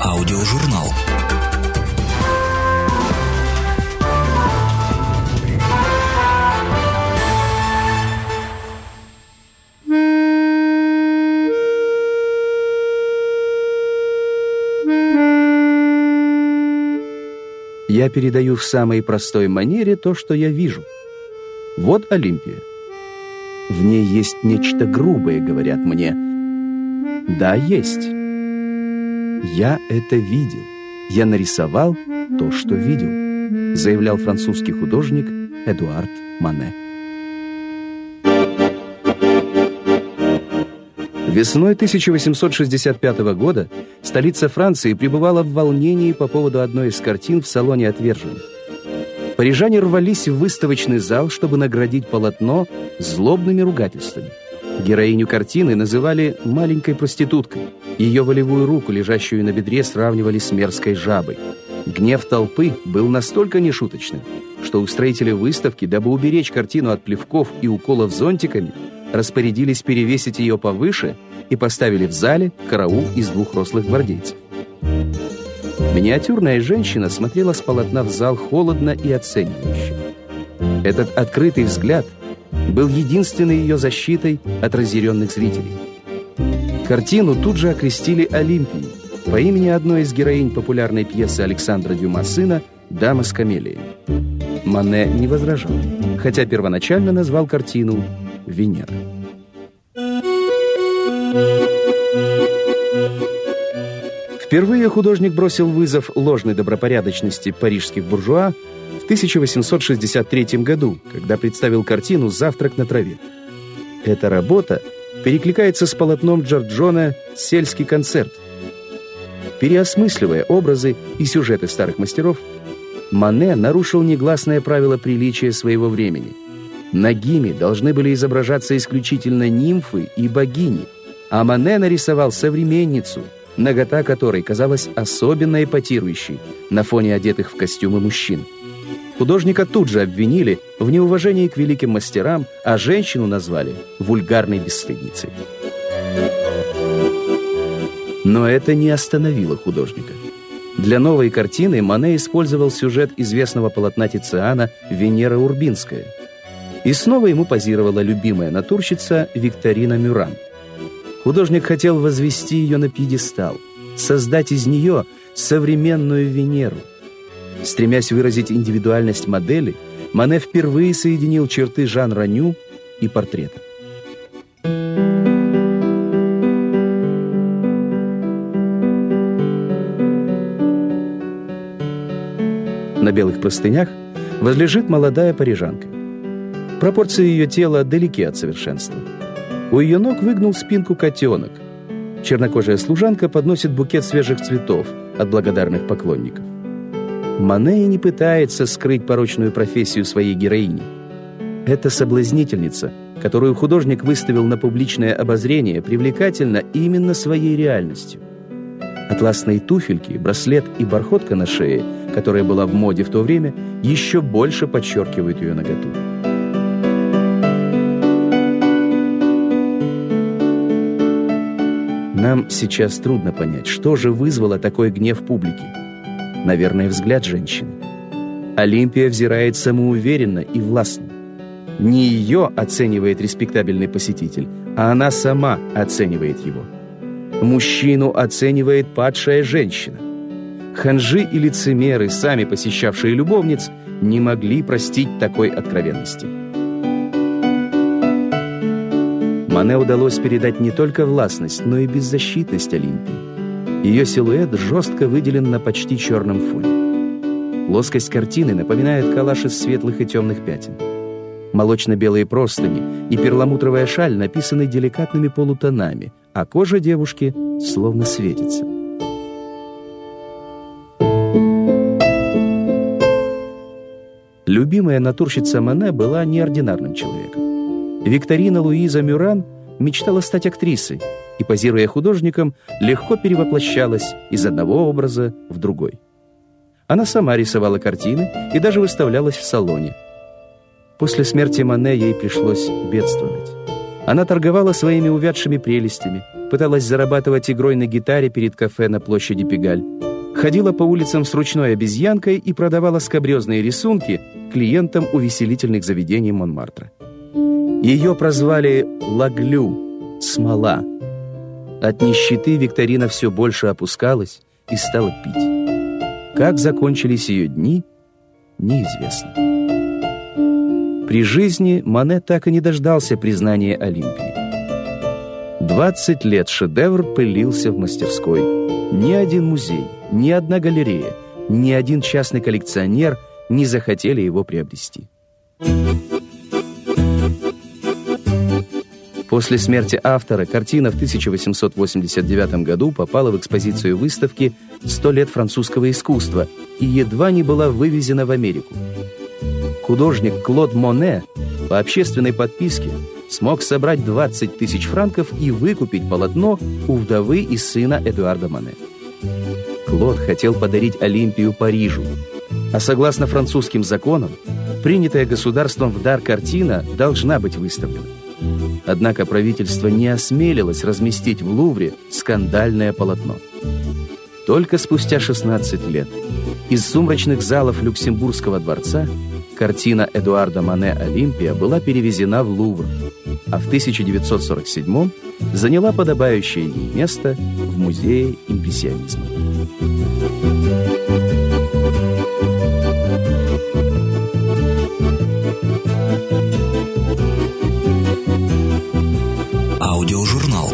Аудиожурнал. Я передаю в самой простой манере то, что я вижу. Вот Олимпия. В ней есть нечто грубое, говорят мне. Да, есть. Я это видел. Я нарисовал то, что видел, заявлял французский художник Эдуард Мане. Весной 1865 года столица Франции пребывала в волнении по поводу одной из картин в салоне отверженных. Парижане рвались в выставочный зал, чтобы наградить полотно злобными ругательствами. Героиню картины называли «маленькой проституткой». Ее волевую руку, лежащую на бедре, сравнивали с мерзкой жабой. Гнев толпы был настолько нешуточным, что устроители выставки, дабы уберечь картину от плевков и уколов зонтиками, распорядились перевесить ее повыше и поставили в зале караул из двух рослых гвардейцев. Миниатюрная женщина смотрела с полотна в зал холодно и оценивающе. Этот открытый взгляд был единственной ее защитой от разъяренных зрителей. Картину тут же окрестили Олимпией по имени одной из героинь популярной пьесы Александра Дюма сына «Дама с камелией». Мане не возражал, хотя первоначально назвал картину Венера. Впервые художник бросил вызов ложной добропорядочности парижских буржуа в 1863 году, когда представил картину «Завтрак на траве». Эта работа перекликается с полотном Джорджона «Сельский концерт». Переосмысливая образы и сюжеты старых мастеров, Мане нарушил негласное правило приличия своего времени – Нагими должны были изображаться исключительно нимфы и богини, а Мане нарисовал современницу, нагота которой казалась особенно эпатирующей на фоне одетых в костюмы мужчин. Художника тут же обвинили в неуважении к великим мастерам, а женщину назвали вульгарной бесстыдницей. Но это не остановило художника. Для новой картины Мане использовал сюжет известного полотна Тициана «Венера Урбинская», и снова ему позировала любимая натурщица Викторина Мюран. Художник хотел возвести ее на пьедестал, создать из нее современную Венеру. Стремясь выразить индивидуальность модели, Мане впервые соединил черты жанра ню и портрета. На белых простынях возлежит молодая парижанка. Пропорции ее тела далеки от совершенства. У ее ног выгнул спинку котенок. Чернокожая служанка подносит букет свежих цветов от благодарных поклонников. Мане не пытается скрыть порочную профессию своей героини. Эта соблазнительница, которую художник выставил на публичное обозрение, привлекательна именно своей реальностью. Атласные туфельки, браслет и бархотка на шее, которая была в моде в то время, еще больше подчеркивают ее наготу. Нам сейчас трудно понять, что же вызвало такой гнев публики. Наверное, взгляд женщины. Олимпия взирает самоуверенно и властно. Не ее оценивает респектабельный посетитель, а она сама оценивает его. Мужчину оценивает падшая женщина. Ханжи и лицемеры, сами посещавшие любовниц, не могли простить такой откровенности. Мане удалось передать не только властность, но и беззащитность Олимпии. Ее силуэт жестко выделен на почти черном фоне. Плоскость картины напоминает коллаж из светлых и темных пятен. Молочно-белые простыни и перламутровая шаль написаны деликатными полутонами, а кожа девушки словно светится. Любимая натурщица Мане была неординарным человеком. Викторина Луиза Мюран мечтала стать актрисой и, позируя художником, легко перевоплощалась из одного образа в другой. Она сама рисовала картины и даже выставлялась в салоне. После смерти Мане ей пришлось бедствовать. Она торговала своими увядшими прелестями, пыталась зарабатывать игрой на гитаре перед кафе на площади Пегаль, ходила по улицам с ручной обезьянкой и продавала скабрезные рисунки клиентам увеселительных заведений Монмартра. Ее прозвали «Лаглю» — «Смола». От нищеты Викторина все больше опускалась и стала пить. Как закончились ее дни, неизвестно. При жизни Мане так и не дождался признания Олимпии. 20 лет шедевр пылился в мастерской. Ни один музей, ни одна галерея, ни один частный коллекционер не захотели его приобрести. После смерти автора картина в 1889 году попала в экспозицию выставки «100 лет французского искусства» и едва не была вывезена в Америку. Художник Клод Моне по общественной подписке смог собрать 20 тысяч франков и выкупить полотно у вдовы и сына Эдуарда Моне. Клод хотел подарить Олимпию Парижу, а согласно французским законам, принятая государством в дар картина должна быть выставлена. Однако правительство не осмелилось разместить в Лувре скандальное полотно. Только спустя 16 лет из сумрачных залов Люксембургского дворца картина Эдуарда Мане «Олимпия» была перевезена в Лувр, а в 1947 заняла подобающее ей место в Музее импрессионизма. аудиожурнал.